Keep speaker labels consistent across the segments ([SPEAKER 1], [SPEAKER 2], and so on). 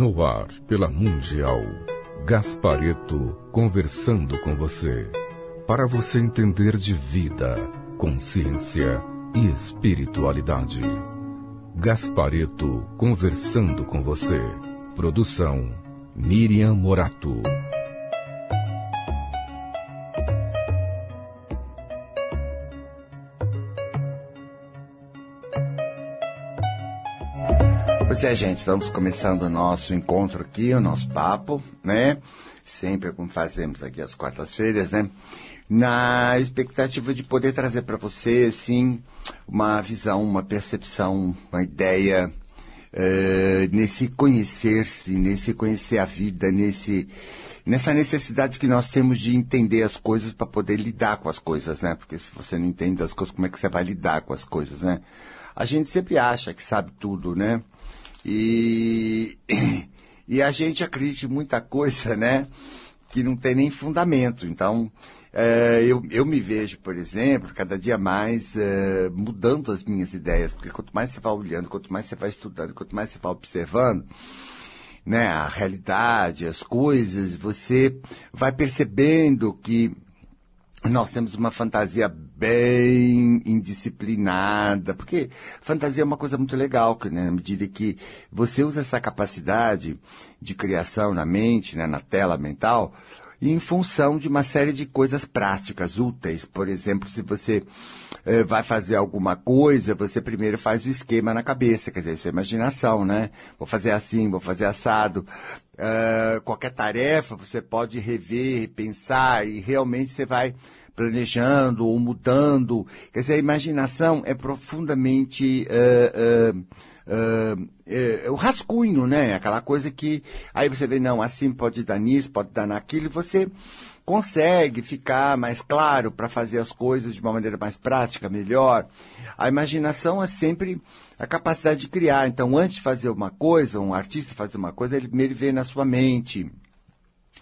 [SPEAKER 1] No ar, pela Mundial. Gaspareto conversando com você. Para você entender de vida, consciência e espiritualidade. Gaspareto conversando com você. Produção Miriam Morato.
[SPEAKER 2] Pois é, gente, estamos começando o nosso encontro aqui, o nosso papo, né? Sempre como fazemos aqui às quartas-feiras, né? Na expectativa de poder trazer para você, assim, uma visão, uma percepção, uma ideia uh, nesse conhecer-se, nesse conhecer a vida, nesse nessa necessidade que nós temos de entender as coisas para poder lidar com as coisas, né? Porque se você não entende as coisas, como é que você vai lidar com as coisas, né? A gente sempre acha que sabe tudo, né? E, e a gente acredita em muita coisa, né? Que não tem nem fundamento. Então, é, eu, eu me vejo, por exemplo, cada dia mais é, mudando as minhas ideias, porque quanto mais você vai olhando, quanto mais você vai estudando, quanto mais você vai observando, né, a realidade, as coisas, você vai percebendo que nós temos uma fantasia bem indisciplinada, porque fantasia é uma coisa muito legal, né, na medida que você usa essa capacidade de criação na mente, né, na tela mental, em função de uma série de coisas práticas, úteis. Por exemplo, se você eh, vai fazer alguma coisa, você primeiro faz o esquema na cabeça, quer dizer, isso é imaginação, né? Vou fazer assim, vou fazer assado. Uh, qualquer tarefa você pode rever, pensar e realmente você vai planejando ou mudando. Quer dizer, a imaginação é profundamente uh, uh, uh, o rascunho, né? Aquela coisa que aí você vê, não, assim pode dar nisso, pode dar naquilo, e você consegue ficar mais claro para fazer as coisas de uma maneira mais prática, melhor. A imaginação é sempre a capacidade de criar. Então, antes de fazer uma coisa, um artista fazer uma coisa, ele primeiro vê na sua mente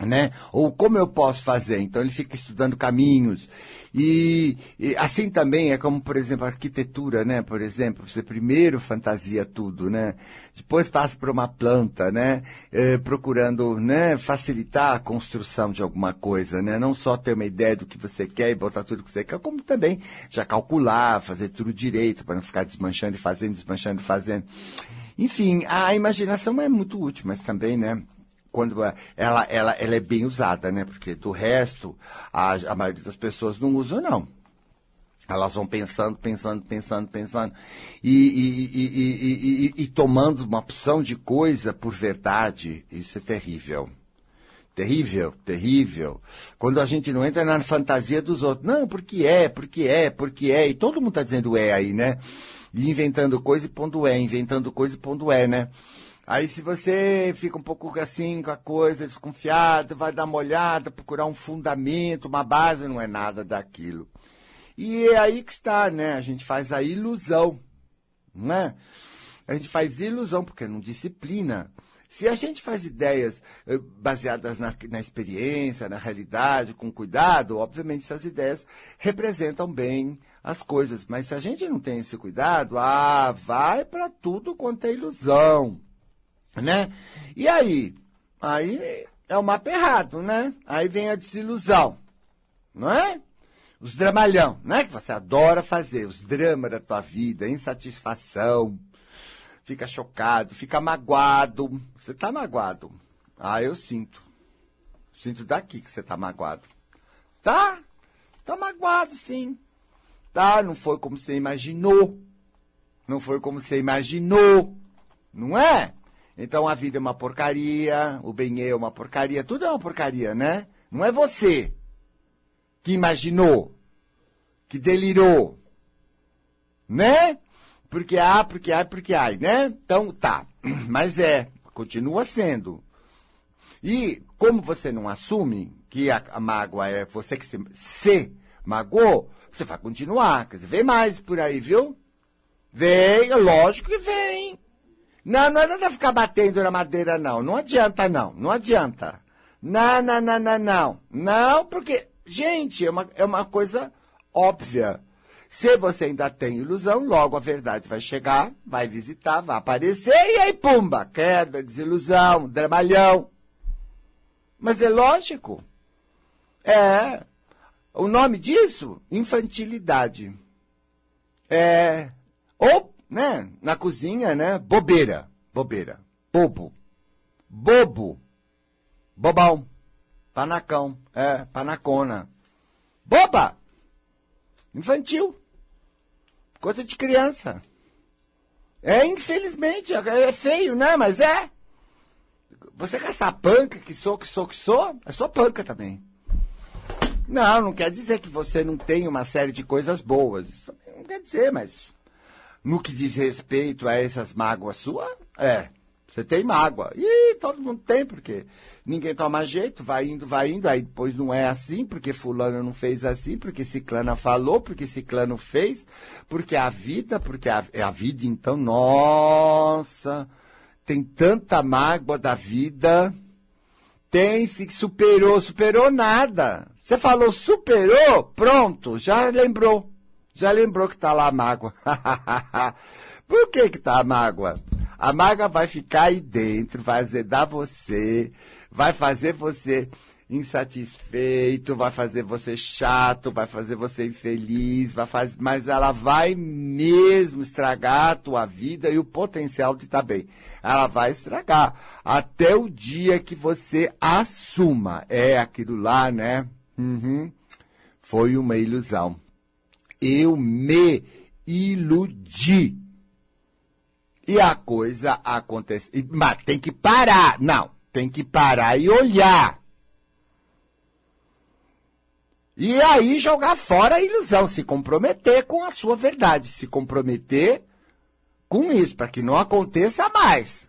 [SPEAKER 2] né? Ou como eu posso fazer? Então ele fica estudando caminhos. E, e, assim também é como, por exemplo, a arquitetura, né? Por exemplo, você primeiro fantasia tudo, né? Depois passa por uma planta, né? É, procurando, né? Facilitar a construção de alguma coisa, né? Não só ter uma ideia do que você quer e botar tudo que você quer, como também já calcular, fazer tudo direito para não ficar desmanchando e fazendo, desmanchando e fazendo. Enfim, a imaginação é muito útil, mas também, né? Quando ela, ela, ela é bem usada, né? Porque do resto, a, a maioria das pessoas não usa, não. Elas vão pensando, pensando, pensando, pensando e, e, e, e, tomando uma opção de coisa por verdade. Isso é terrível. Terrível, terrível. Quando a gente não entra na fantasia dos outros. Não, porque é, porque é, porque é. E todo mundo está dizendo é aí, né? E inventando coisa e pondo é, inventando coisa e pondo é, né? Aí se você fica um pouco assim com a coisa, desconfiado, vai dar uma olhada, procurar um fundamento, uma base, não é nada daquilo. E é aí que está, né? A gente faz a ilusão, né? A gente faz ilusão porque não disciplina. Se a gente faz ideias eh, baseadas na, na, experiência, na realidade, com cuidado, obviamente essas ideias representam bem as coisas. Mas se a gente não tem esse cuidado, ah, vai para tudo quanto é ilusão né? E aí? Aí é o mapa errado, né? Aí vem a desilusão, não é? Os dramalhão, né? Que você adora fazer, os dramas da tua vida, insatisfação, fica chocado, fica magoado. Você tá magoado. Ah, eu sinto. Sinto daqui que você tá magoado. Tá? Tá magoado, sim. Tá? Não foi como você imaginou. Não foi como você imaginou. Não é? Então a vida é uma porcaria, o bem é uma porcaria, tudo é uma porcaria, né? Não é você que imaginou, que delirou, né? Porque há, porque há, porque há, né? Então tá, mas é, continua sendo. E como você não assume que a, a mágoa é você que se, se magoou, você vai continuar. Quer dizer, vem mais por aí, viu? Vem, lógico que vem. Não, não adianta ficar batendo na madeira, não. Não adianta, não. Não adianta. Não, não, não, não, não. Não, porque, gente, é uma, é uma coisa óbvia. Se você ainda tem ilusão, logo a verdade vai chegar, vai visitar, vai aparecer, e aí, pumba, queda, desilusão, dramalhão. Mas é lógico. É. O nome disso? Infantilidade. É. Ou, né, na cozinha, né, bobeira. Bobeira. Bobo. Bobo. Bobão. Panacão. É, panacona. Boba! Infantil. Coisa de criança. É, infelizmente, é feio, né? Mas é. Você quer essa panca que sou, que sou, que sou? É só panca também. Não, não quer dizer que você não tem uma série de coisas boas. Isso não quer dizer, mas no que diz respeito a essas mágoas suas, é. Você tem mágoa. E todo mundo tem, porque ninguém toma jeito, vai indo, vai indo, aí depois não é assim, porque fulano não fez assim, porque ciclana falou, porque ciclano fez, porque a vida, porque a, é a vida, então, nossa, tem tanta mágoa da vida, tem, se superou, superou nada. Você falou superou, pronto, já lembrou, já lembrou que tá lá a mágoa. Por que que tá a mágoa? A mágoa vai ficar aí dentro, vai azedar você, vai fazer você insatisfeito, vai fazer você chato, vai fazer você infeliz, vai fazer, mas ela vai mesmo estragar a tua vida e o potencial de estar bem. Ela vai estragar até o dia que você assuma. É aquilo lá, né? Uhum. Foi uma ilusão. Eu me iludi. E a coisa acontece. Mas tem que parar. Não, tem que parar e olhar. E aí jogar fora a ilusão, se comprometer com a sua verdade, se comprometer com isso, para que não aconteça mais.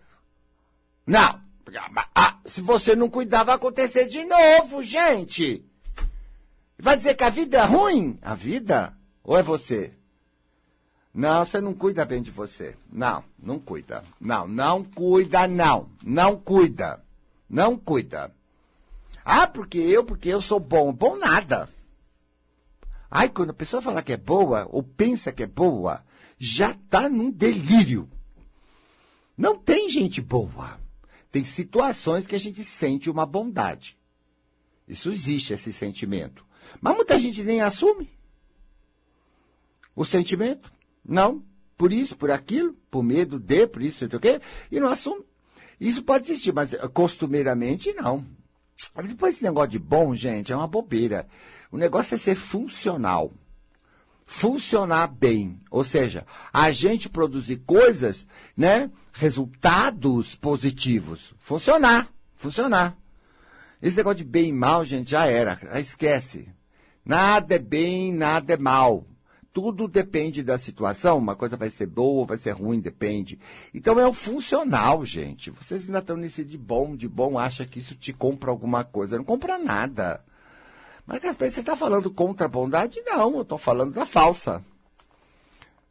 [SPEAKER 2] Não. Ah, se você não cuidar, vai acontecer de novo, gente. Vai dizer que a vida é ruim? A vida? Ou é você? Não, você não cuida bem de você. Não, não cuida. Não, não cuida, não. Não cuida. Não cuida. Ah, porque eu, porque eu sou bom. Bom nada. Ai, quando a pessoa fala que é boa, ou pensa que é boa, já está num delírio. Não tem gente boa. Tem situações que a gente sente uma bondade. Isso existe, esse sentimento. Mas muita gente nem assume o sentimento. Não. Por isso, por aquilo, por medo de, por isso, sei o quê, e não assume. Isso pode existir, mas costumeiramente não. Depois esse negócio de bom, gente, é uma bobeira. O negócio é ser funcional. Funcionar bem. Ou seja, a gente produzir coisas, né? Resultados positivos. Funcionar. Funcionar. Esse negócio de bem e mal, gente, já era. Esquece. Nada é bem, nada é mal tudo depende da situação. Uma coisa vai ser boa, vai ser ruim, depende. Então é o funcional, gente. Vocês ainda estão nesse de bom, de bom, acha que isso te compra alguma coisa. Não compra nada. Mas você está falando contra a bondade? Não, eu estou falando da falsa.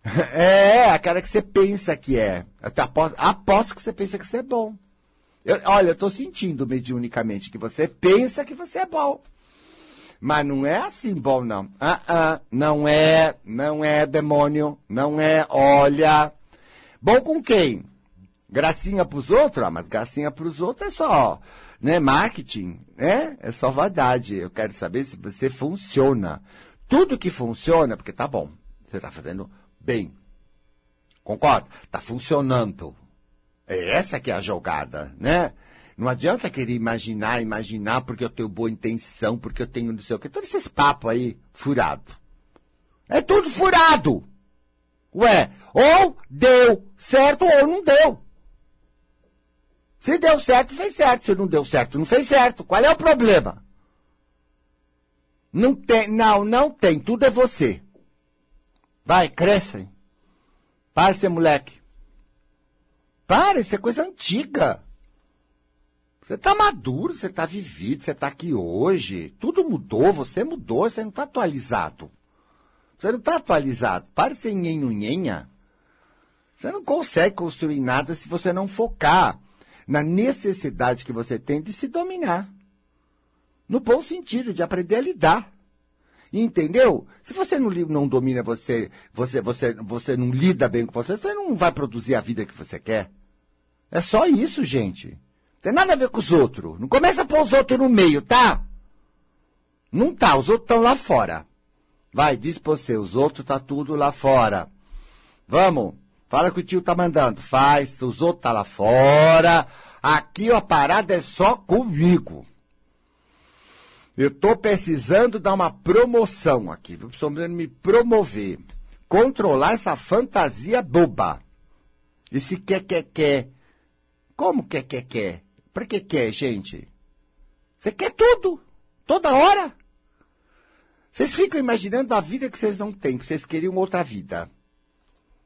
[SPEAKER 2] É, aquela que você pensa que é. Aposto, aposto que você pensa que você é bom. Eu, olha, eu estou sentindo mediunicamente que você pensa que você é bom. Mas não é assim bom, não. Ah, ah, não é, não é demônio, não é, olha. Bom com quem? Gracinha pros outros? Ah, mas gracinha pros outros é só, né, marketing, né? É só vaidade. Eu quero saber se você funciona. Tudo que funciona, porque tá bom, você está fazendo bem. Concorda? Tá funcionando. Essa que é a jogada, né? Não adianta querer imaginar, imaginar porque eu tenho boa intenção, porque eu tenho não sei o que. Todos esses papos aí, furado. É tudo furado. Ué, ou deu certo ou não deu. Se deu certo, fez certo. Se não deu certo, não fez certo. Qual é o problema? Não tem, não, não tem. Tudo é você. Vai, cresce. Para ser moleque. Para, isso é coisa antiga. Você está maduro, você está vivido, você está aqui hoje. Tudo mudou, você mudou, você não está atualizado. Você não está atualizado. Para de ser. Você não consegue construir nada se você não focar na necessidade que você tem de se dominar. No bom sentido, de aprender a lidar. Entendeu? Se você não, não domina você, você, você, você não lida bem com você, você não vai produzir a vida que você quer. É só isso, gente. Tem nada a ver com os outros. Não começa a pôr os outros no meio, tá? Não tá, os outros estão lá fora. Vai, diz pra você, os outros tá tudo lá fora. Vamos, fala que o tio tá mandando. Faz, os outros tá lá fora. Aqui a parada é só comigo. Eu tô precisando dar uma promoção aqui. Eu precisando me promover. Controlar essa fantasia boba. Esse quer, quer, quer. Como quer, quer, quer? Pra que quer, gente? Você quer tudo. Toda hora. Vocês ficam imaginando a vida que vocês não têm, que vocês queriam outra vida.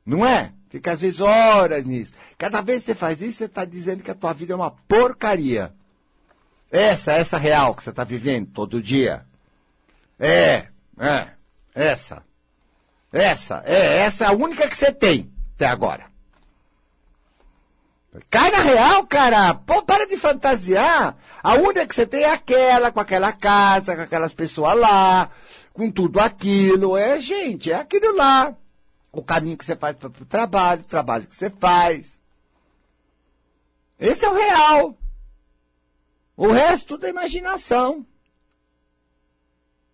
[SPEAKER 2] Não é? Fica às vezes horas nisso. Cada vez que você faz isso, você está dizendo que a tua vida é uma porcaria. Essa, essa real que você está vivendo todo dia. É, é, essa. Essa, é, essa é a única que você tem até agora. Cai na real, cara. Pô, para de fantasiar. A única que você tem é aquela, com aquela casa, com aquelas pessoas lá, com tudo aquilo. É, gente, é aquilo lá. O caminho que você faz para o trabalho, o trabalho que você faz. Esse é o real. O resto tudo é imaginação.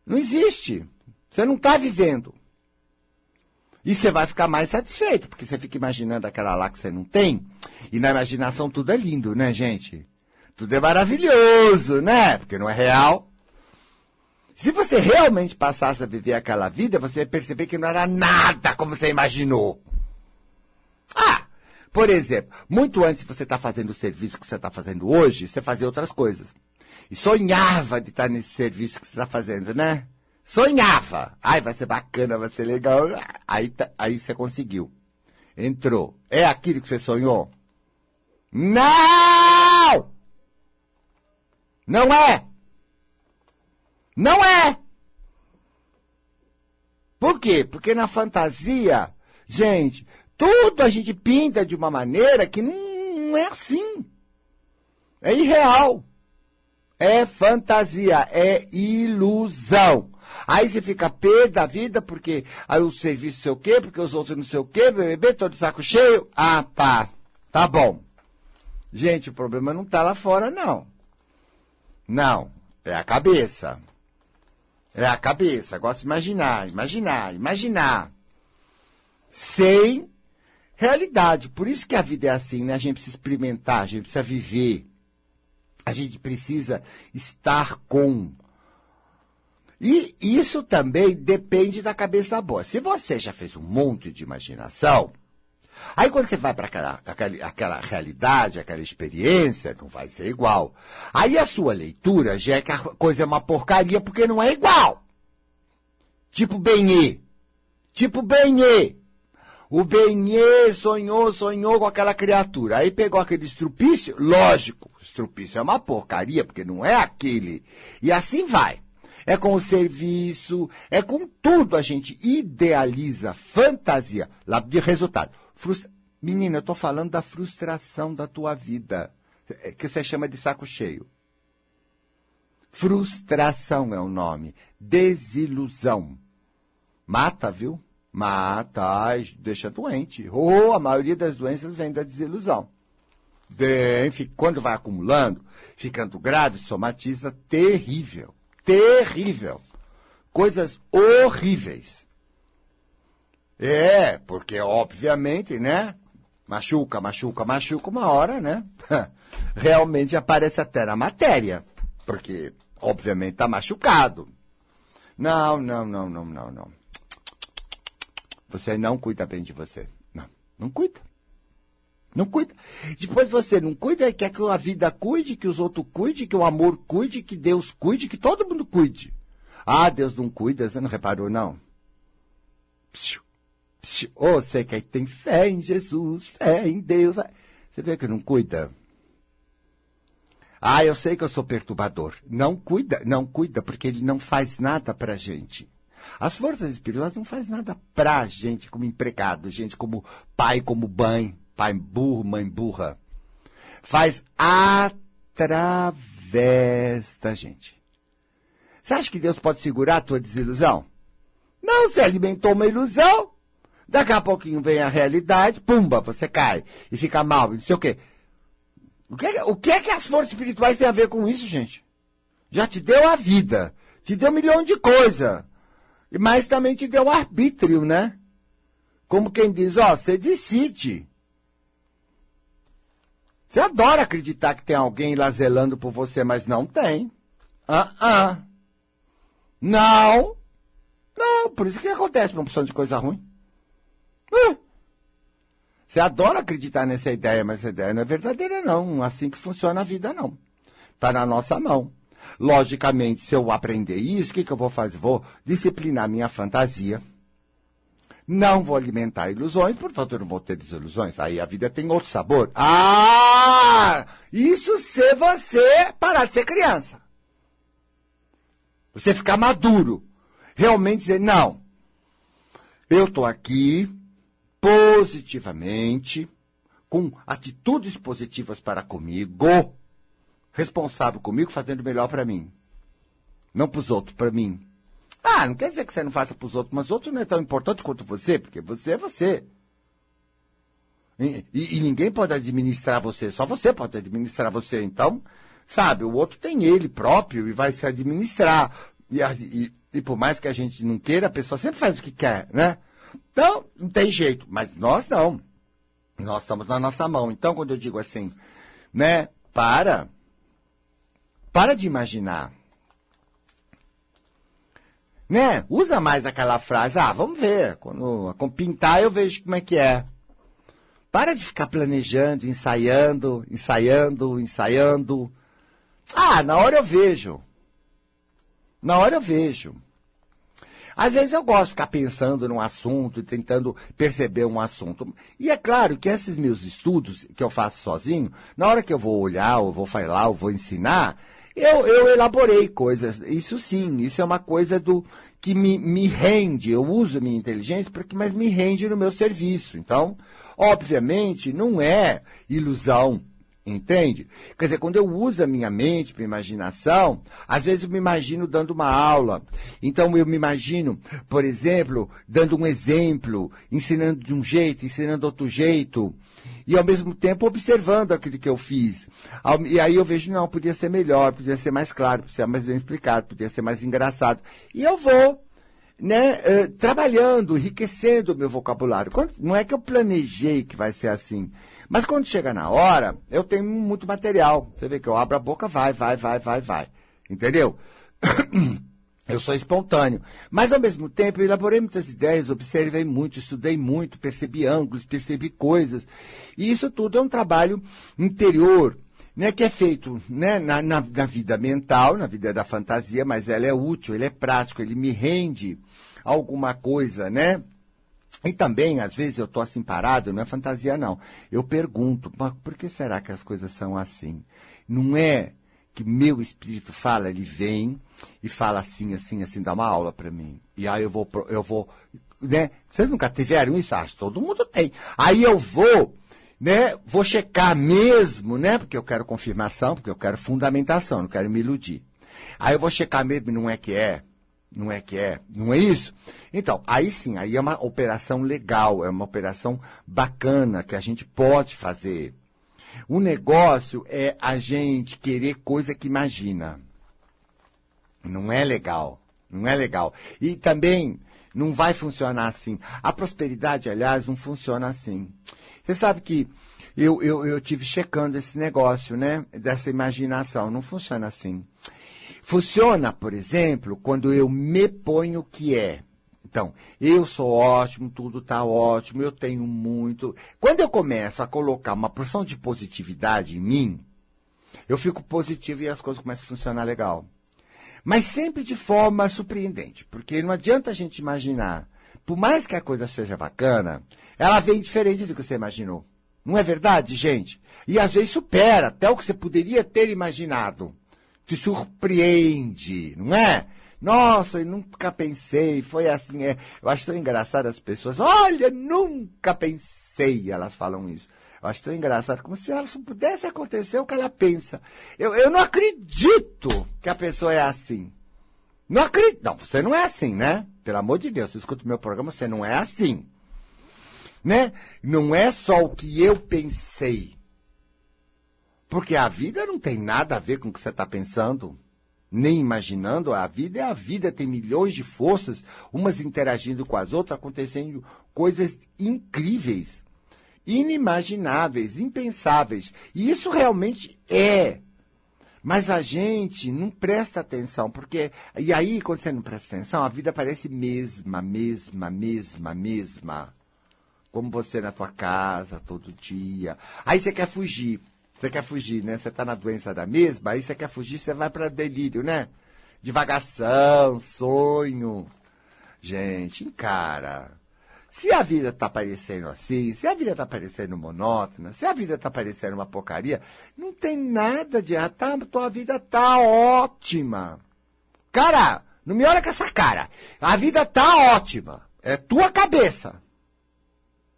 [SPEAKER 2] Não existe. Você não está vivendo. E você vai ficar mais satisfeito, porque você fica imaginando aquela lá que você não tem. E na imaginação tudo é lindo, né, gente? Tudo é maravilhoso, né? Porque não é real. Se você realmente passasse a viver aquela vida, você ia perceber que não era nada como você imaginou. Ah, por exemplo, muito antes de você estar tá fazendo o serviço que você está fazendo hoje, você fazia outras coisas. E sonhava de estar tá nesse serviço que você está fazendo, né? Sonhava. Ai, vai ser bacana, vai ser legal. Aí, tá, aí você conseguiu. Entrou. É aquilo que você sonhou? Não! Não é! Não é! Por quê? Porque na fantasia, gente, tudo a gente pinta de uma maneira que não, não é assim. É irreal. É fantasia, é ilusão. Aí você fica pé da vida porque aí o serviço sei o quê, porque os outros não sei o quê, bebê, todo saco cheio. Ah, tá. Tá bom. Gente, o problema não tá lá fora, não. Não. É a cabeça. É a cabeça. Gosto de imaginar, imaginar, imaginar. Sem realidade. Por isso que a vida é assim, né? A gente precisa experimentar, a gente precisa viver. A gente precisa estar com. E isso também depende da cabeça boa. Se você já fez um monte de imaginação, aí quando você vai para aquela, aquela, aquela realidade, aquela experiência, não vai ser igual. Aí a sua leitura já é que a coisa é uma porcaria porque não é igual. Tipo Benê. Tipo Benê. O Benê sonhou, sonhou com aquela criatura. Aí pegou aquele estrupício, lógico, estrupício é uma porcaria, porque não é aquele. E assim vai. É com o serviço, é com tudo a gente idealiza, fantasia, lá de resultado. Frustra... Menina, eu estou falando da frustração da tua vida, é, que você chama de saco cheio. Frustração é o nome. Desilusão. Mata, viu? Mata, deixa doente. Ou oh, a maioria das doenças vem da desilusão. Bem, quando vai acumulando, ficando grave, somatiza terrível. Terrível. Coisas horríveis. É, porque obviamente, né? Machuca, machuca, machuca, uma hora, né? Realmente aparece até na matéria. Porque, obviamente, está machucado. Não, não, não, não, não, não. Você não cuida bem de você. Não, não cuida. Não cuida. Depois você não cuida, quer que a vida cuide, que os outros cuide, que o amor cuide, que Deus cuide, que todo mundo cuide. Ah, Deus não cuida, você não reparou, não? Psiu, psiu. Oh, você que tem fé em Jesus, fé em Deus. Você vê que não cuida? Ah, eu sei que eu sou perturbador. Não cuida, não cuida, porque ele não faz nada pra gente. As forças espirituais não fazem nada pra gente como empregado, gente como pai, como mãe, pai burro, mãe burra. Faz através da gente. Você acha que Deus pode segurar a tua desilusão? Não, você alimentou uma ilusão. Daqui a pouquinho vem a realidade, pumba, você cai e fica mal, não sei o quê. O que, é, o que é que as forças espirituais têm a ver com isso, gente? Já te deu a vida, te deu um milhão de coisa, mas também te deu arbítrio, né? Como quem diz, ó, você decide. Você adora acreditar que tem alguém lá zelando por você, mas não tem. Ah, ah. Não. Não, por isso que acontece uma opção de coisa ruim. Você adora acreditar nessa ideia, mas essa ideia não é verdadeira, não. Assim que funciona a vida, não. Está na nossa mão. Logicamente, se eu aprender isso, o que, que eu vou fazer? Vou disciplinar minha fantasia. Não vou alimentar ilusões, portanto eu não vou ter desilusões. Aí a vida tem outro sabor. Ah! Isso se você parar de ser criança. Você ficar maduro. Realmente dizer, não. Eu estou aqui, positivamente, com atitudes positivas para comigo, responsável comigo, fazendo melhor para mim. Não para os outros, para mim. Ah, não quer dizer que você não faça para os outros, mas os outros não é tão importante quanto você, porque você é você. E, e, e, ninguém pode administrar você, só você pode administrar você. Então, sabe, o outro tem ele próprio e vai se administrar. E, e, e por mais que a gente não queira, a pessoa sempre faz o que quer, né? Então, não tem jeito. Mas nós não. Nós estamos na nossa mão. Então, quando eu digo assim, né, para. Para de imaginar. Né? Usa mais aquela frase, ah, vamos ver. Quando, pintar, eu vejo como é que é. Para de ficar planejando, ensaiando, ensaiando, ensaiando. Ah, na hora eu vejo. Na hora eu vejo. Às vezes eu gosto de ficar pensando num assunto e tentando perceber um assunto. E é claro que esses meus estudos que eu faço sozinho, na hora que eu vou olhar, ou vou falar, ou vou ensinar, eu, eu elaborei coisas. Isso sim, isso é uma coisa do que me, me rende. Eu uso minha inteligência, porque, mas me rende no meu serviço. Então, obviamente, não é ilusão Entende? Quer dizer, quando eu uso a minha mente para imaginação, às vezes eu me imagino dando uma aula. Então eu me imagino, por exemplo, dando um exemplo, ensinando de um jeito, ensinando outro jeito. E ao mesmo tempo observando aquilo que eu fiz. E aí eu vejo, não, podia ser melhor, podia ser mais claro, podia ser mais bem explicado, podia ser mais engraçado. E eu vou né, uh, trabalhando, enriquecendo o meu vocabulário. Quando, não é que eu planejei que vai ser assim. Mas quando chega na hora, eu tenho muito material. Você vê que eu abro a boca, vai, vai, vai, vai, vai. Entendeu? Eu sou espontâneo. Mas, ao mesmo tempo, eu elaborei muitas ideias, observei muito, estudei muito, percebi ângulos, percebi coisas. E isso tudo é um trabalho interior, né, que é feito né, na, na, na vida mental, na vida da fantasia, mas ela é útil, ele é prático, ele me rende alguma coisa, né? E também, às vezes, eu estou assim parado, não é fantasia, não. Eu pergunto, por que será que as coisas são assim? Não é que meu espírito fala, ele vem e fala assim, assim, assim, dá uma aula para mim. E aí eu vou, eu vou, né? Vocês nunca tiveram isso? Acho que todo mundo tem. Aí eu vou, né? Vou checar mesmo, né? Porque eu quero confirmação, porque eu quero fundamentação, não quero me iludir. Aí eu vou checar mesmo, não é que é. Não é que é? Não é isso? Então, aí sim, aí é uma operação legal, é uma operação bacana que a gente pode fazer. O negócio é a gente querer coisa que imagina. Não é legal. Não é legal. E também não vai funcionar assim. A prosperidade, aliás, não funciona assim. Você sabe que eu, eu, eu tive checando esse negócio, né? Dessa imaginação. Não funciona assim. Funciona, por exemplo, quando eu me ponho que é. Então, eu sou ótimo, tudo está ótimo, eu tenho muito. Quando eu começo a colocar uma porção de positividade em mim, eu fico positivo e as coisas começam a funcionar legal. Mas sempre de forma surpreendente, porque não adianta a gente imaginar. Por mais que a coisa seja bacana, ela vem diferente do que você imaginou. Não é verdade, gente? E às vezes supera até o que você poderia ter imaginado te surpreende, não é? Nossa, eu nunca pensei, foi assim, é. Eu acho tão engraçado as pessoas, olha, nunca pensei, elas falam isso. Eu acho tão engraçado, como se elas pudesse acontecer o que ela pensa. Eu, eu não acredito que a pessoa é assim. Não acredito. Não, você não é assim, né? Pelo amor de Deus, você escuta o meu programa, você não é assim. Né? Não é só o que eu pensei. Porque a vida não tem nada a ver com o que você está pensando, nem imaginando. A vida é a vida, tem milhões de forças, umas interagindo com as outras, acontecendo coisas incríveis, inimagináveis, impensáveis. E isso realmente é. Mas a gente não presta atenção, porque. E aí, quando você não presta atenção, a vida parece mesma, mesma, mesma, mesma. Como você na tua casa, todo dia. Aí você quer fugir. Você quer fugir, né? Você está na doença da mesma, aí você quer fugir, você vai para delírio, né? Divagação, sonho. Gente, encara. Se a vida está parecendo assim, se a vida está parecendo monótona, se a vida está parecendo uma porcaria, não tem nada de errado. Tá, tua vida tá ótima. Cara, não me olha com essa cara. A vida tá ótima. É tua cabeça.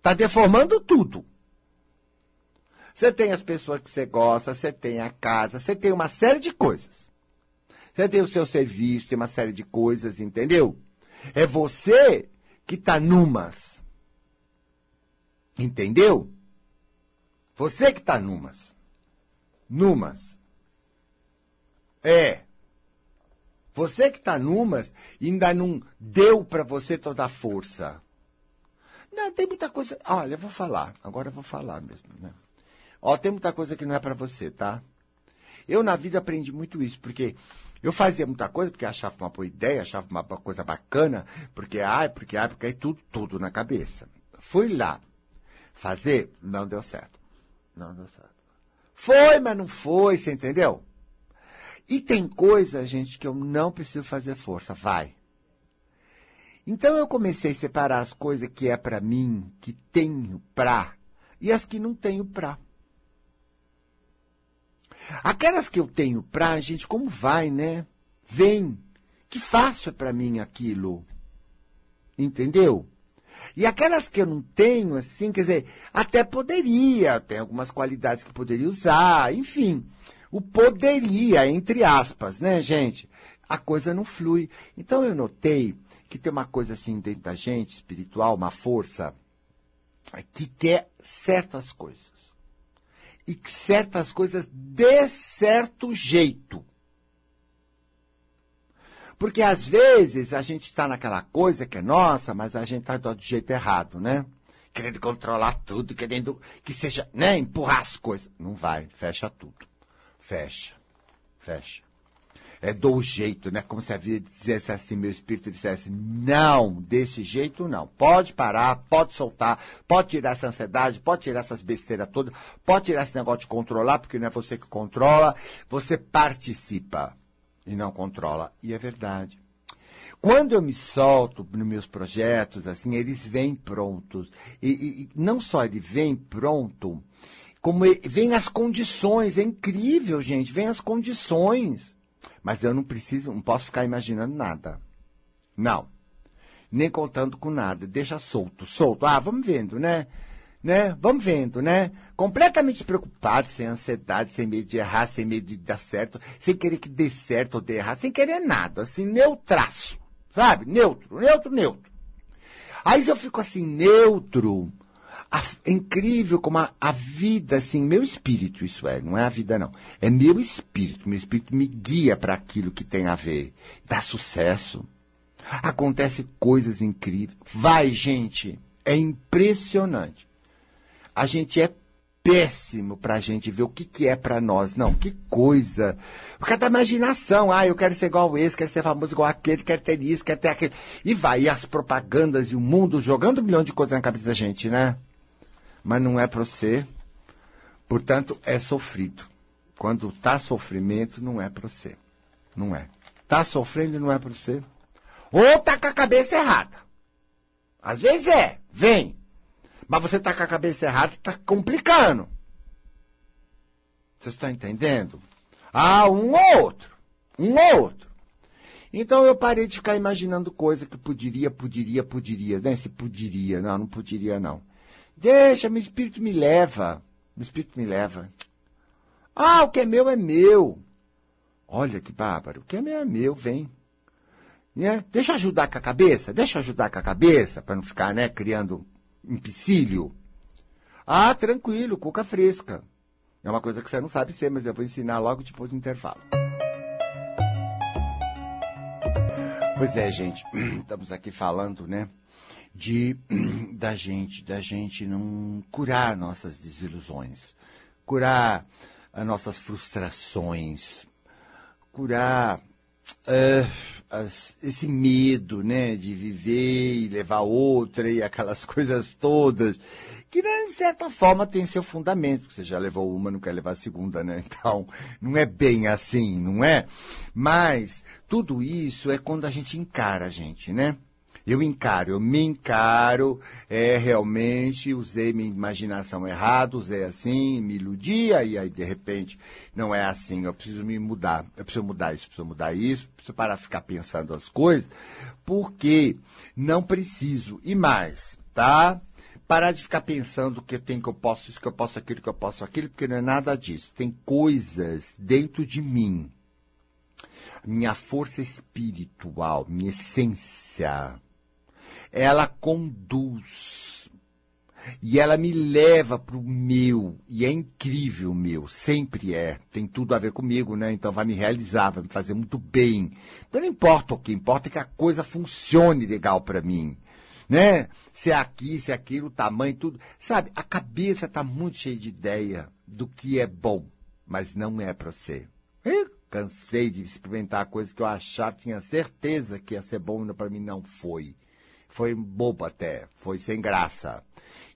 [SPEAKER 2] Tá deformando tudo. Você tem as pessoas que você gosta, você tem a casa, você tem uma série de coisas. Você tem o seu serviço, tem uma série de coisas, entendeu? É você que está numas. Entendeu? Você que está numas. Numas. É. Você que está numas ainda não deu para você toda a força. Não, tem muita coisa. Olha, eu vou falar. Agora eu vou falar mesmo. Né? Ó, tem muita coisa que não é para você, tá? Eu na vida aprendi muito isso, porque eu fazia muita coisa porque achava uma boa ideia, achava uma coisa bacana, porque ai, porque ai, porque aí tudo, tudo na cabeça. Fui lá fazer, não deu certo. Não deu certo. Foi, mas não foi, você entendeu? E tem coisa, gente, que eu não preciso fazer força, vai. Então eu comecei a separar as coisas que é para mim, que tenho pra, e as que não tenho pra. Aquelas que eu tenho pra, gente, como vai, né? Vem. Que fácil é para mim aquilo. Entendeu? E aquelas que eu não tenho, assim, quer dizer, até poderia, tem algumas qualidades que poderia usar, enfim. O poderia, entre aspas, né, gente? A coisa não flui. Então eu notei que tem uma coisa assim dentro da gente, espiritual, uma força, que quer certas coisas e certas coisas de certo jeito. Porque às vezes a gente está naquela coisa que é nossa, mas a gente está do jeito errado, né? Querendo controlar tudo, querendo que seja, né? Empurrar as coisas. Não vai, fecha tudo. Fecha, fecha é, do jeito, né? Como se a vida dissesse assim, meu espírito dissesse, não, desse jeito não. Pode parar, pode soltar, pode tirar essa ansiedade, pode tirar essas besteiras todas, pode tirar esse negócio de controlar, porque não é você que controla, você participa e não controla. E é verdade. Quando eu me solto nos meus projetos, assim, eles vêm prontos. E, e, e não só ele vem pronto, como ele, vem as condições. É incrível, gente. Vem as condições. Mas eu não preciso, não posso ficar imaginando nada. Não. Nem contando com nada. Deixa solto, solto. Ah, vamos vendo, né? Né? Vamos vendo, né? Completamente preocupado, sem ansiedade, sem medo de errar, sem medo de dar certo, sem querer que dê certo ou dê errado, sem querer nada, assim, neutraço, sabe? Neutro, neutro, neutro. Aí eu fico assim, neutro, a, é incrível como a, a, vida, assim, meu espírito, isso é, não é a vida não. É meu espírito, meu espírito me guia para aquilo que tem a ver. Dá sucesso. Acontece coisas incríveis. Vai, gente, é impressionante. A gente é péssimo para a gente ver o que, que é para nós. Não, que coisa. Por causa da imaginação. Ah, eu quero ser igual esse, quero ser famoso igual aquele, quero ter isso, quero ter aquele. E vai, e as propagandas e o mundo jogando um milhão de coisas na cabeça da gente, né? mas não é para você. Portanto, é sofrido. Quando está sofrimento, não é para você. Não é. Está sofrendo, não é para você. Ou está com a cabeça errada. Às vezes é, vem. Mas você está com a cabeça errada, está complicando. Vocês estão entendendo? Ah, um ou outro. Um ou outro. Então eu parei de ficar imaginando coisa que poderia, poderia, poderia. Né? Se poderia. Não, não poderia, não. Deixa, meu espírito me leva. Meu espírito me leva. Ah, o que é meu é meu. Olha que bárbaro. O que é meu é meu, vem. Né? Deixa ajudar com a cabeça, deixa ajudar com a cabeça, para não ficar né, criando empecilho. Ah, tranquilo, cuca fresca. É uma coisa que você não sabe ser, mas eu vou ensinar logo depois do intervalo. Pois é, gente, estamos aqui falando, né, de da gente, da gente não curar nossas desilusões, curar as nossas frustrações, curar esse medo, né, de viver e levar outra e aquelas coisas todas que né, de certa forma tem seu fundamento, porque você já levou uma, não quer levar a segunda, né? Então, não é bem assim, não é? Mas tudo isso é quando a gente encara a gente, né? Eu encaro, eu me encaro, é, realmente usei minha imaginação errado, usei assim, me iludia, e aí de repente não é assim, eu preciso me mudar, eu preciso mudar isso, preciso mudar isso, preciso parar de ficar pensando as coisas, porque não preciso. E mais, tá? parar de ficar pensando que eu tenho, que eu posso isso, que eu posso aquilo, que eu posso aquilo, porque não é nada disso. Tem coisas dentro de mim. Minha força espiritual, minha essência, ela conduz. E ela me leva para o meu. E é incrível o meu. Sempre é. Tem tudo a ver comigo, né? Então vai me realizar, vai me fazer muito bem. Então não importa o que importa é que a coisa funcione legal para mim né? Se é aqui, se é aquilo, tamanho, tudo. Sabe, a cabeça está muito cheia de ideia do que é bom, mas não é para você. Eu cansei de experimentar coisas que eu achava, tinha certeza que ia ser bom, para mim não foi. Foi bobo até, foi sem graça.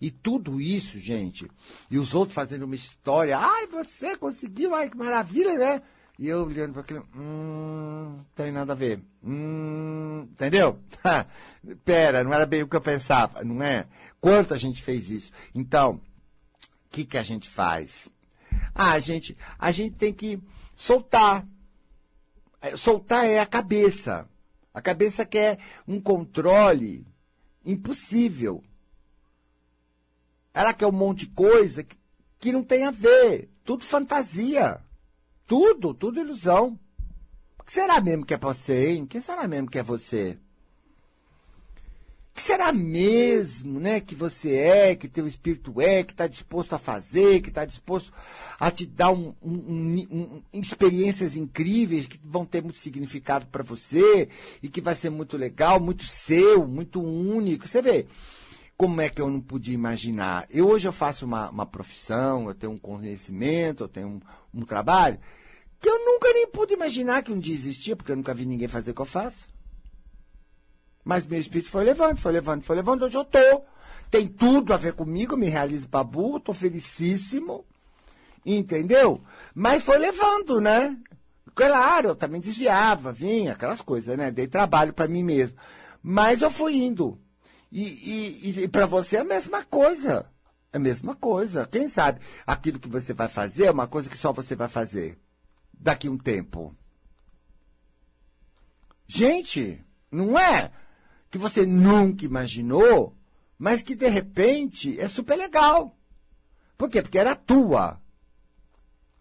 [SPEAKER 2] E tudo isso, gente, e os outros fazendo uma história, ai, você conseguiu, ai, que maravilha, né? E eu olhando para aquilo, hum, tem nada a ver. Hum, entendeu? Pera, não era bem o que eu pensava, não é? Quanto a gente fez isso? Então, o que, que a gente faz? Ah, a gente, a gente tem que soltar. É, soltar é a cabeça. A cabeça quer um controle impossível. Ela quer um monte de coisa que, que não tem a ver. Tudo fantasia. Tudo, tudo ilusão. O que será mesmo que é você, hein? O que será mesmo que é você? Que será mesmo, né, que você é, que teu espírito é, que está disposto a fazer, que está disposto a te dar um, um, um, experiências incríveis que vão ter muito significado para você e que vai ser muito legal, muito seu, muito único. Você vê como é que eu não podia imaginar? Eu hoje eu faço uma, uma profissão, eu tenho um conhecimento, eu tenho um trabalho que eu nunca nem pude imaginar que um dia existia, porque eu nunca vi ninguém fazer o que eu faço. Mas meu espírito foi levando, foi levando, foi levando, hoje eu estou. Tem tudo a ver comigo, me realizo burro, estou felicíssimo. Entendeu? Mas foi levando, né? Claro, eu também desviava, vinha, aquelas coisas, né? Dei trabalho para mim mesmo. Mas eu fui indo. E, e, e para você é a mesma coisa. É a mesma coisa. Quem sabe aquilo que você vai fazer é uma coisa que só você vai fazer daqui um tempo. Gente, não é que você nunca imaginou, mas que de repente é super legal. Por quê? Porque era a tua.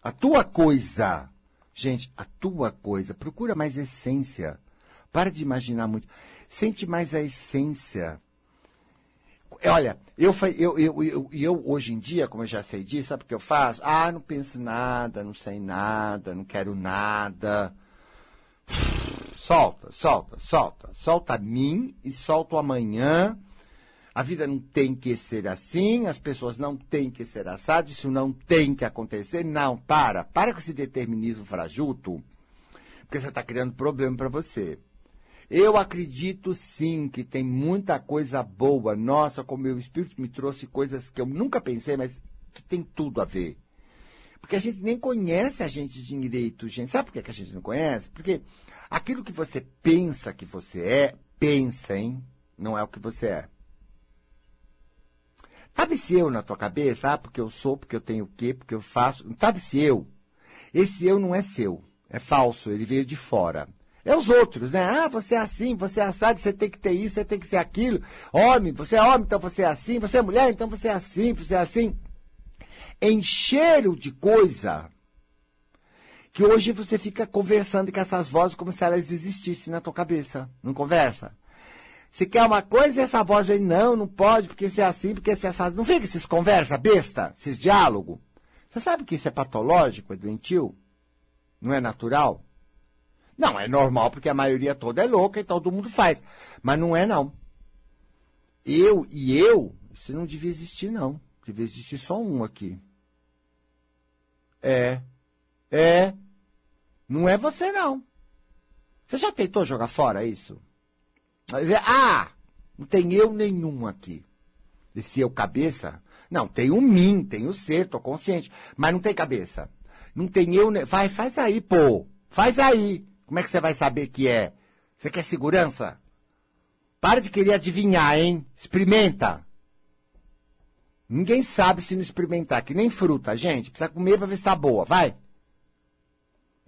[SPEAKER 2] A tua coisa. Gente, a tua coisa. Procura mais essência. Para de imaginar muito. Sente mais a essência. Olha, eu, eu, eu, eu, eu hoje em dia, como eu já sei disso, sabe o que eu faço? Ah, não penso nada, não sei nada, não quero nada. Solta, solta, solta. Solta mim e solta o amanhã. A vida não tem que ser assim, as pessoas não têm que ser assadas, isso não tem que acontecer. Não, para. Para com esse determinismo frajuto, porque você está criando problema para você. Eu acredito sim que tem muita coisa boa. Nossa, como meu espírito me trouxe coisas que eu nunca pensei, mas que tem tudo a ver. Porque a gente nem conhece a gente direito, gente. Sabe por que a gente não conhece? Porque aquilo que você pensa que você é, pensa, hein? Não é o que você é. Sabe se eu na tua cabeça, ah, porque eu sou, porque eu tenho o quê, porque eu faço. Sabe se eu? Esse eu não é seu. É falso, ele veio de fora. É os outros, né? Ah, você é assim, você é assado, você tem que ter isso, você tem que ser aquilo. Homem, você é homem, então você é assim. Você é mulher, então você é assim, você é assim. Encheram de coisa que hoje você fica conversando com essas vozes como se elas existissem na tua cabeça. Não conversa? Se quer uma coisa, essa voz vem, não, não pode, porque se é assim, porque se é assim. Não fica esses conversa besta, esses diálogos. Você sabe que isso é patológico, é doentio? Não é natural? Não, é normal porque a maioria toda é louca e todo mundo faz. Mas não é, não. Eu e eu, isso não devia existir, não. Devia existir só um aqui. É. É. Não é você, não. Você já tentou jogar fora isso? Ah, não tem eu nenhum aqui. Esse eu cabeça? Não, tem o mim, tem o ser, tô consciente. Mas não tem cabeça. Não tem eu. Vai, faz aí, pô. Faz aí. Como é que você vai saber que é? Você quer segurança? Para de querer adivinhar, hein? Experimenta. Ninguém sabe se não experimentar, que nem fruta, gente. Precisa comer para ver se tá boa, vai.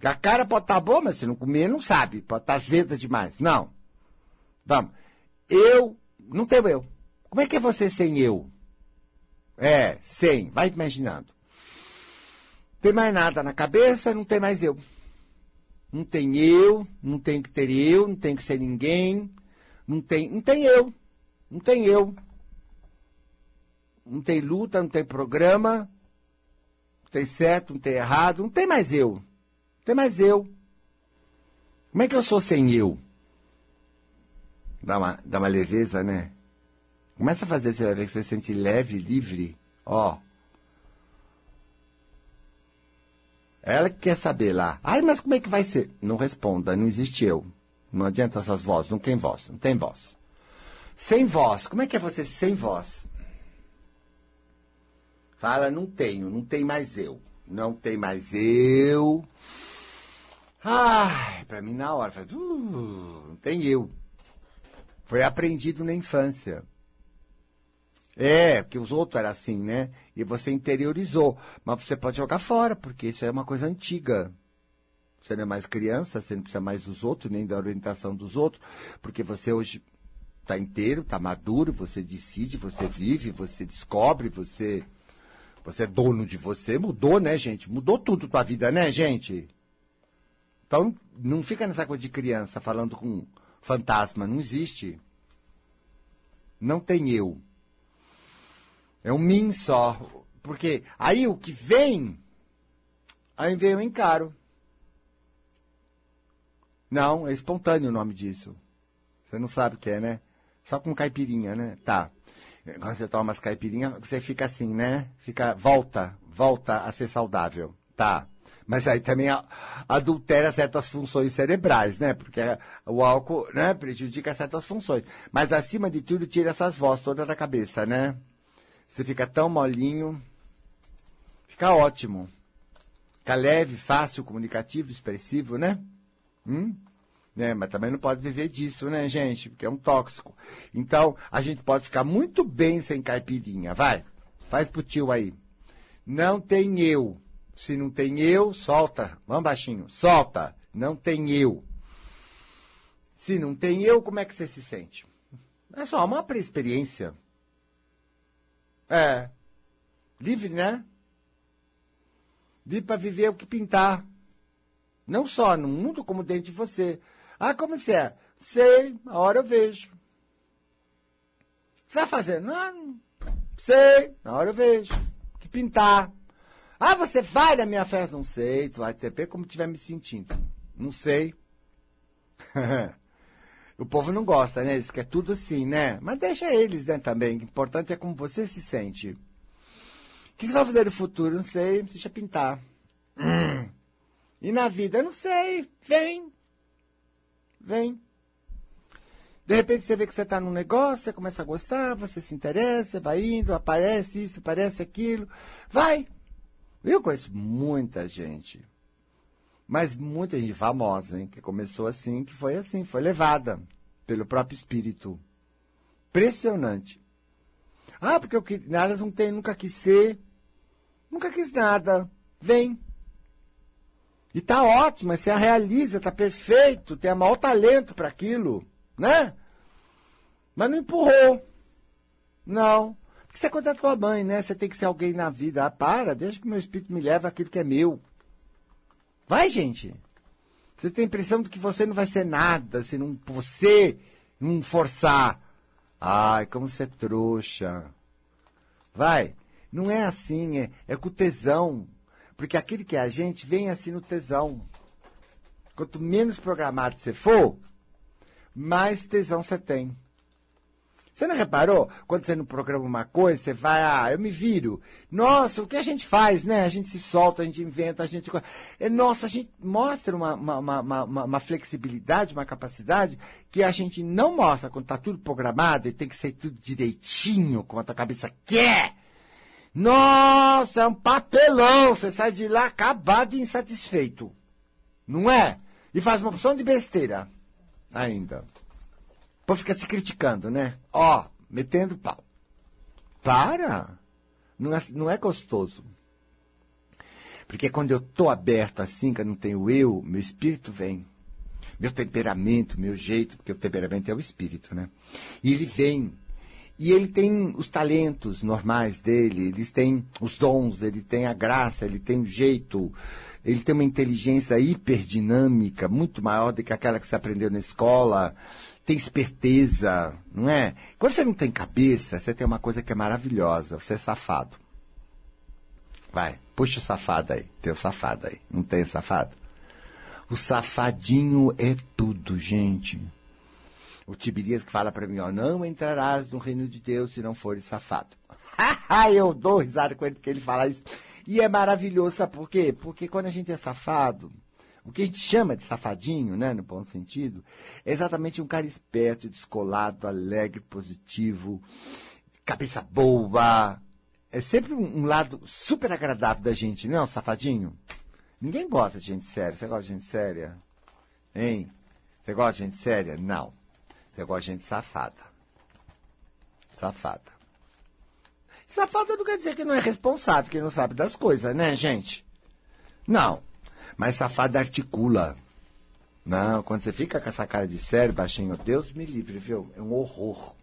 [SPEAKER 2] A cara pode estar tá boa, mas se não comer, não sabe. Pode estar tá azeda demais. Não. Vamos. Eu, não tenho eu. Como é que é você sem eu? É, sem. Vai imaginando. Tem mais nada na cabeça, não tem mais eu. Não tem eu, não tem que ter eu, não tem que ser ninguém. Não tem, não tem eu. Não tem eu. Não tem luta, não tem programa. Não tem certo, não tem errado. Não tem mais eu. Tem mais eu. Como é que eu sou sem eu? Dá uma, dá uma leveza, né? Começa a fazer, você vai ver que você se sente leve, livre. Ó. Ela que quer saber lá. Ai, mas como é que vai ser? Não responda, não existe eu. Não adianta essas vozes, não tem voz, não tem voz. Sem voz, como é que é você sem voz? Fala, não tenho, não tem mais eu. Não tem mais eu. Ai, pra mim na hora, fala, uh, não tem eu. Foi aprendido na infância. É, porque os outros eram assim, né? E você interiorizou. Mas você pode jogar fora, porque isso é uma coisa antiga. Você não é mais criança, você não precisa mais dos outros, nem da orientação dos outros, porque você hoje está inteiro, está maduro, você decide, você vive, você descobre, você, você é dono de você. Mudou, né, gente? Mudou tudo tua vida, né, gente? Então, não fica nessa coisa de criança falando com fantasma. Não existe. Não tem eu. É um mim só. Porque aí o que vem, aí vem o encaro. Não, é espontâneo o nome disso. Você não sabe o que é, né? Só com caipirinha, né? Tá. Quando você toma umas caipirinhas, você fica assim, né? Fica, volta, volta a ser saudável. Tá. Mas aí também adultera certas funções cerebrais, né? Porque o álcool, né, prejudica certas funções. Mas acima de tudo, tira essas vozes todas da cabeça, né? Você fica tão molinho. Fica ótimo. Fica leve, fácil, comunicativo, expressivo, né? Hum? Né? Mas também não pode viver disso, né, gente? Porque é um tóxico. Então, a gente pode ficar muito bem sem caipirinha. Vai, faz pro tio aí. Não tem eu. Se não tem eu, solta. Vamos baixinho. Solta. Não tem eu. Se não tem eu, como é que você se sente? É só uma experiência. É. Livre, né? Livre para viver o que pintar. Não só no mundo, como dentro de você. Ah, como você é? Sei, a hora eu vejo. Você vai fazer? Não, sei, na hora eu vejo. Que pintar. Ah, você vai na minha festa? Não sei, tu vai ter como estiver me sentindo. Não sei. o povo não gosta, né? Eles querem tudo assim, né? Mas deixa eles, né, também. O importante é como você se sente. O que você vai fazer no futuro? Não sei, deixa pintar. Hum. E na vida, não sei. Vem. Vem. De repente você vê que você está num negócio, você começa a gostar, você se interessa, vai indo, aparece isso, aparece aquilo. Vai. Eu conheço muita gente. Mas muita gente famosa, hein? Que começou assim, que foi assim, foi levada pelo próprio espírito. Impressionante. Ah, porque eu que, nada não tem, nunca quis ser. Nunca quis nada. Vem. E tá ótimo, você a realiza, tá perfeito, tem o maior talento para aquilo, né? Mas não empurrou. Não. Você é coisa da tua mãe, né? Você tem que ser alguém na vida. Ah, para, deixa que meu espírito me leve aquilo que é meu. Vai, gente. Você tem a impressão de que você não vai ser nada se não você não forçar. Ai, como você é trouxa. Vai. Não é assim, é, é com tesão. Porque aquele que é a gente vem assim no tesão. Quanto menos programado você for, mais tesão você tem. Você não reparou? Quando você não programa uma coisa, você vai, ah, eu me viro. Nossa, o que a gente faz, né? A gente se solta, a gente inventa, a gente. É, nossa, a gente mostra uma, uma, uma, uma, flexibilidade, uma capacidade que a gente não mostra quando está tudo programado e tem que ser tudo direitinho, como a tua cabeça quer. Nossa, é um papelão. Você sai de lá acabado e insatisfeito. Não é? E faz uma opção de besteira ainda. Pô, fica se criticando, né? Ó, metendo pau. Para! Não é, não é gostoso. Porque quando eu tô aberto assim, que eu não tenho eu, meu espírito vem. Meu temperamento, meu jeito, porque o temperamento é o espírito, né? E ele vem. E ele tem os talentos normais dele, eles têm os dons, ele tem a graça, ele tem o jeito, ele tem uma inteligência hiperdinâmica, muito maior do que aquela que você aprendeu na escola tem esperteza, não é? Quando você não tem cabeça, você tem uma coisa que é maravilhosa, você é safado. Vai, puxa o safado aí, tem o safado aí, não tem o safado? O safadinho é tudo, gente. O Tibirias que fala para mim, ó, não entrarás no reino de Deus se não fores safado. eu dou risada com ele ele fala isso. E é maravilhoso, sabe por quê? Porque quando a gente é safado, o que a gente chama de safadinho, né, no bom sentido, é exatamente um cara esperto, descolado, alegre, positivo, cabeça boa. É sempre um, lado super agradável da gente, não é um safadinho? Ninguém gosta de gente séria. Você gosta de gente séria? Hein? Você gosta de gente séria? Não. Você gosta de gente safada. Safada. Safada não quer dizer que não é responsável, que não sabe das coisas, né, gente? Não. Mas safado articula. Não, quando você fica com essa cara de sério, baixinho, Deus me livre, viu? É um horror.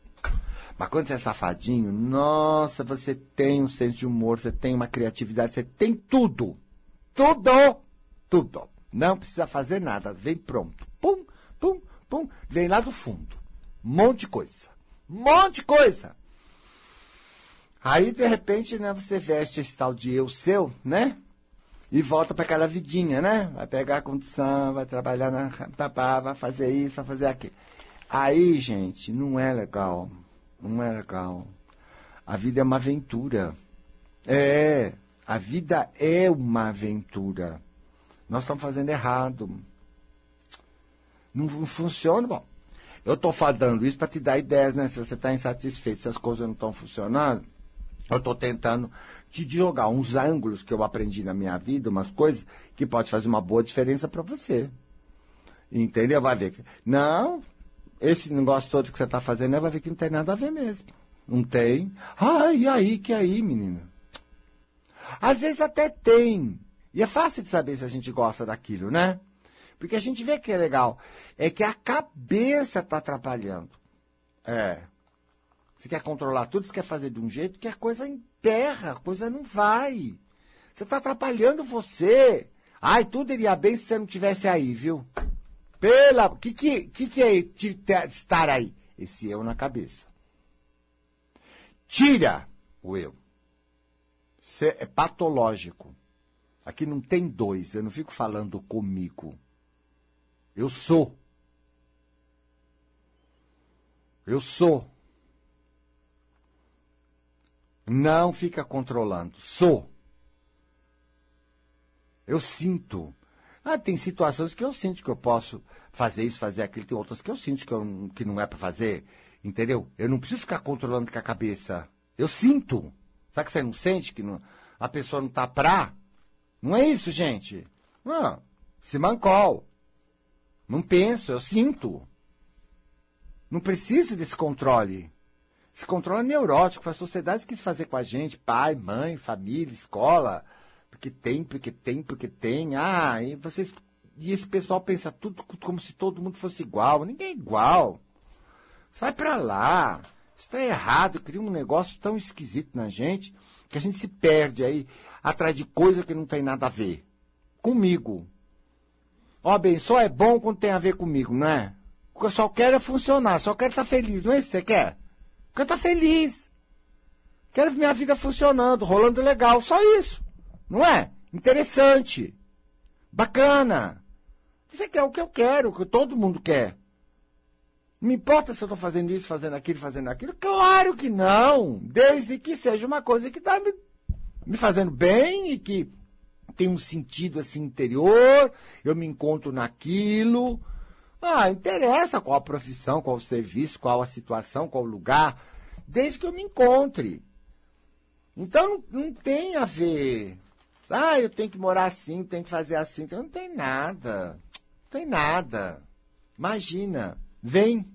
[SPEAKER 2] Mas quando você é safadinho, nossa, você tem um senso de humor, você tem uma criatividade, você tem tudo. Tudo! Tudo. Não precisa fazer nada, vem pronto. Pum, pum, pum, vem lá do fundo. Monte de coisa. Monte de coisa. Aí, de repente, né, você veste esse tal de eu seu, né? E volta para aquela vidinha, né? Vai pegar a condição, vai trabalhar na papá, vai fazer isso, vai fazer aquilo. Aí, gente, não é legal. Não é legal. A vida é uma aventura. É, a vida é uma aventura. Nós estamos fazendo errado. Não, não funciona, bom. Eu estou falando isso para te dar ideias, né? Se você está insatisfeito, se as coisas não estão funcionando, eu estou tentando te jogar uns ângulos que eu aprendi na minha vida, umas coisas que pode fazer uma boa diferença para você. Entendeu? Vai ver que. Não, esse negócio todo que você está fazendo, vai ver que não tem nada a ver mesmo. Não tem. Ai, e aí, que aí, menina? Às vezes até tem. E é fácil de saber se a gente gosta daquilo, né? Porque a gente vê que é legal. É que a cabeça está atrapalhando. É. Você quer controlar tudo, você quer fazer de um jeito que a coisa emperra, a coisa não vai. Você está atrapalhando você. Ai, tudo iria bem se você não tivesse aí, viu? Pela. O que, que, que, que é estar aí? Esse eu na cabeça. Tira o eu. Isso é patológico. Aqui não tem dois. Eu não fico falando comigo. Eu sou. Eu sou. Não fica controlando. Sou. Eu sinto. Ah, tem situações que eu sinto que eu posso fazer isso, fazer aquilo. Tem outras que eu sinto que, eu, que não é para fazer. Entendeu? Eu não preciso ficar controlando com a cabeça. Eu sinto. Sabe que você não sente que não, a pessoa não tá pra? Não é isso, gente. Não. Se mancol. Não penso, eu sinto. Não preciso desse controle. Esse controle é neurótico, a sociedade quis fazer com a gente, pai, mãe, família, escola, porque tem, porque tem, porque tem. Ah, e vocês. E esse pessoal pensa tudo como se todo mundo fosse igual. Ninguém é igual. Sai pra lá. Isso tá errado, cria um negócio tão esquisito na gente que a gente se perde aí atrás de coisa que não tem nada a ver. Comigo. Ó, bem, só é bom quando tem a ver comigo, não é? O que eu só quero é funcionar, só quero estar feliz, não é isso que você quer? Quero estar feliz. Quero minha vida funcionando, rolando legal, só isso. Não é? Interessante. Bacana. Você quer o que eu quero, o que todo mundo quer. Não me importa se eu estou fazendo isso, fazendo aquilo, fazendo aquilo. Claro que não. Desde que seja uma coisa que está me, me fazendo bem e que tem um sentido assim interior, eu me encontro naquilo. Ah, interessa qual a profissão, qual o serviço, qual a situação, qual o lugar, desde que eu me encontre. Então não, não tem a ver. Ah, eu tenho que morar assim, tenho que fazer assim. Então, não tem nada. Não tem nada. Imagina. Vem.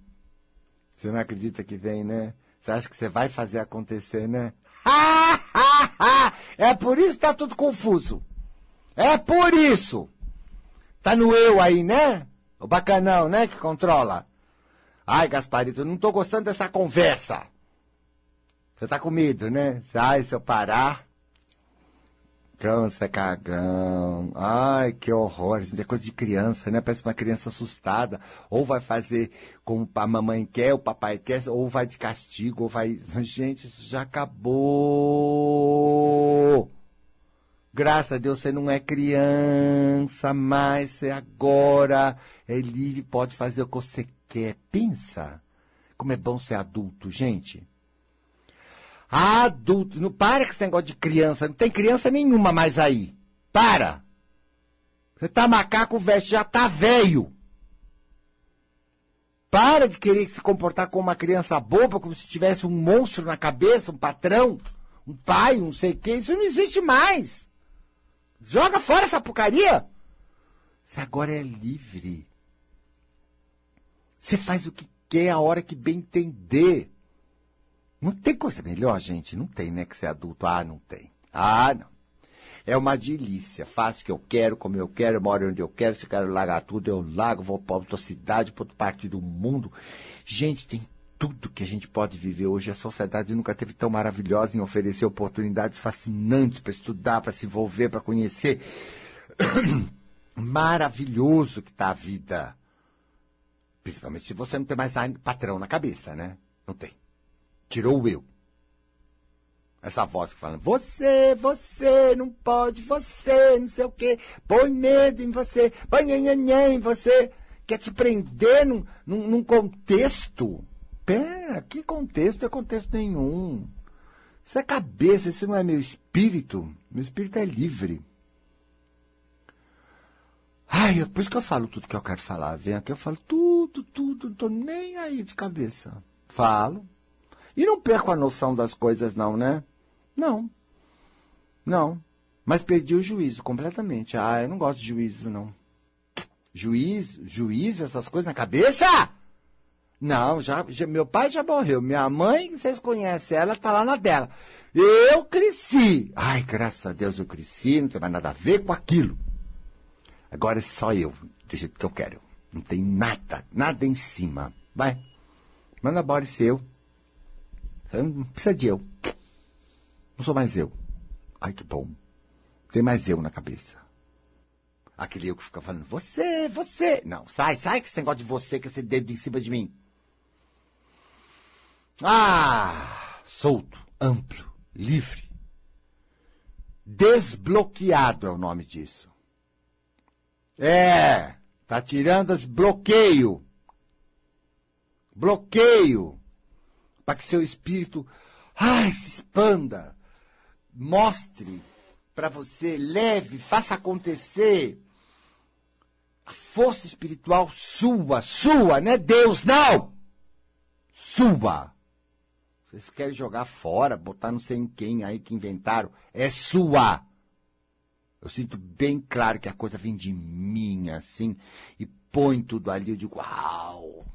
[SPEAKER 2] Você não acredita que vem, né? Você acha que você vai fazer acontecer, né? é por isso que tá tudo confuso. É por isso. Tá no eu aí, né? O bacanão, né? Que controla. Ai, Gasparito, não tô gostando dessa conversa. Você tá com medo, né? Ai, se eu parar. Câncer, cagão. Ai, que horror. Isso é coisa de criança, né? Parece uma criança assustada. Ou vai fazer como a mamãe quer, o papai quer, ou vai de castigo, ou vai. Gente, isso já acabou. Graças a Deus você não é criança mais, você agora é livre, pode fazer o que você quer. Pensa como é bom ser adulto, gente. Adulto, não para com esse negócio de criança, não tem criança nenhuma mais aí. Para! Você tá macaco veste, já tá velho. Para de querer se comportar como uma criança boba, como se tivesse um monstro na cabeça, um patrão, um pai, um sei o quê. Isso não existe mais. Joga fora essa porcaria. Você agora é livre. Você faz o que quer a hora que bem entender. Não tem coisa melhor, gente? Não tem, né? Que ser adulto. Ah, não tem. Ah, não. É uma delícia. Faço o que eu quero, como eu quero, moro onde eu quero. Se eu quero largar tudo, eu largo, vou para outra cidade, para outra parte do mundo. Gente, tem tudo que a gente pode viver hoje. A sociedade nunca teve tão maravilhosa em oferecer oportunidades fascinantes para estudar, para se envolver, para conhecer. Maravilhoso que está a vida. Principalmente se você não tem mais patrão na cabeça, né? Não tem. Tirou o eu. Essa voz que fala, você, você, não pode, você, não sei o quê, põe medo em você, põe nhanhanhã em você, quer te prender num, num, num contexto. Pera, que contexto? É contexto nenhum. Isso é cabeça, isso não é meu espírito. Meu espírito é livre. Ai, é por isso que eu falo tudo que eu quero falar. Vem aqui, eu falo tudo, tudo, não tô nem aí de cabeça. Falo, e não perco a noção das coisas, não, né? Não. Não. Mas perdi o juízo completamente. Ah, eu não gosto de juízo, não. Juízo, juízo, essas coisas na cabeça? Não, já, já, meu pai já morreu. Minha mãe, vocês conhecem ela, tá lá na dela. Eu cresci. Ai, graças a Deus eu cresci, não tem mais nada a ver com aquilo. Agora é só eu, do jeito que eu quero. Não tem nada, nada em cima. Vai. Manda embora esse eu. Você não precisa de eu. Não sou mais eu. Ai, que bom. Tem mais eu na cabeça. Aquele eu que fica falando, você, você. Não, sai, sai com esse negócio de você, com esse dedo em cima de mim. Ah, solto, amplo, livre. Desbloqueado é o nome disso. É, tá tirando as bloqueio. Bloqueio para que seu espírito ai, se expanda, mostre para você, leve, faça acontecer a força espiritual sua, sua, não é Deus, não! Sua! Vocês querem jogar fora, botar não sei em quem aí que inventaram, é sua! Eu sinto bem claro que a coisa vem de mim, assim, e põe tudo ali, eu digo, uau!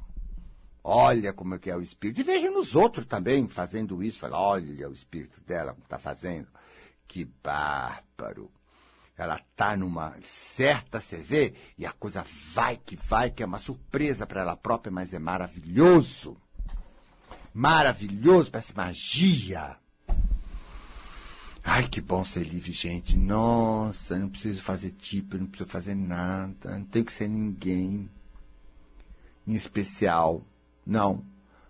[SPEAKER 2] Olha como é que é o espírito. E veja nos outros também fazendo isso. Fala, olha o espírito dela como está fazendo. Que bárbaro. Ela está numa certa CV e a coisa vai que vai, que é uma surpresa para ela própria, mas é maravilhoso. Maravilhoso, parece magia. Ai, que bom ser livre, gente. Nossa, não preciso fazer tipo, não preciso fazer nada. Não tenho que ser ninguém em especial. Não.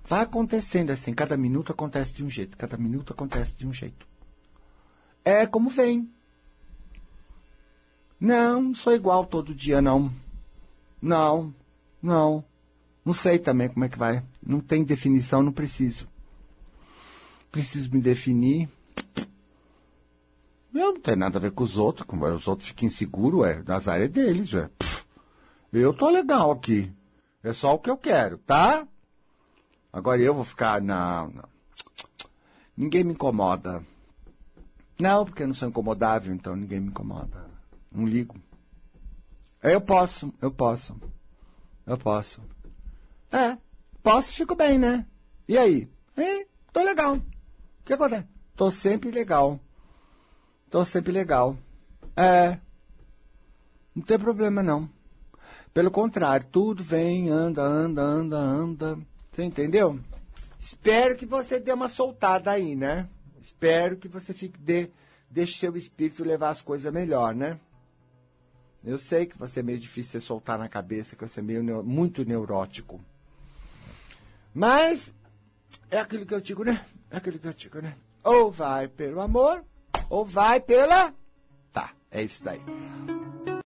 [SPEAKER 2] Vai acontecendo assim. Cada minuto acontece de um jeito. Cada minuto acontece de um jeito. É como vem. Não, sou igual todo dia, não. Não, não. Não sei também como é que vai. Não tem definição, não preciso. Preciso me definir. Eu não tenho nada a ver com os outros. Como os outros ficam inseguros, é. Das áreas deles, é. Eu tô legal aqui. É só o que eu quero, tá? Agora eu vou ficar na. Ninguém me incomoda. Não, porque eu não sou incomodável, então ninguém me incomoda. Não ligo. Eu posso, eu posso. Eu posso. É, posso, fico bem, né? E aí? É, tô legal. O que acontece? Tô sempre legal. Tô sempre legal. É. Não tem problema, não. Pelo contrário, tudo vem, anda, anda, anda, anda. Você entendeu? Espero que você dê uma soltada aí, né? Espero que você fique de, deixe seu espírito levar as coisas melhor, né? Eu sei que você é meio difícil de soltar na cabeça, que você é meio muito neurótico. Mas é aquilo que eu digo, né? É aquilo que eu digo, né? Ou vai pelo amor, ou vai pela. Tá, é isso daí.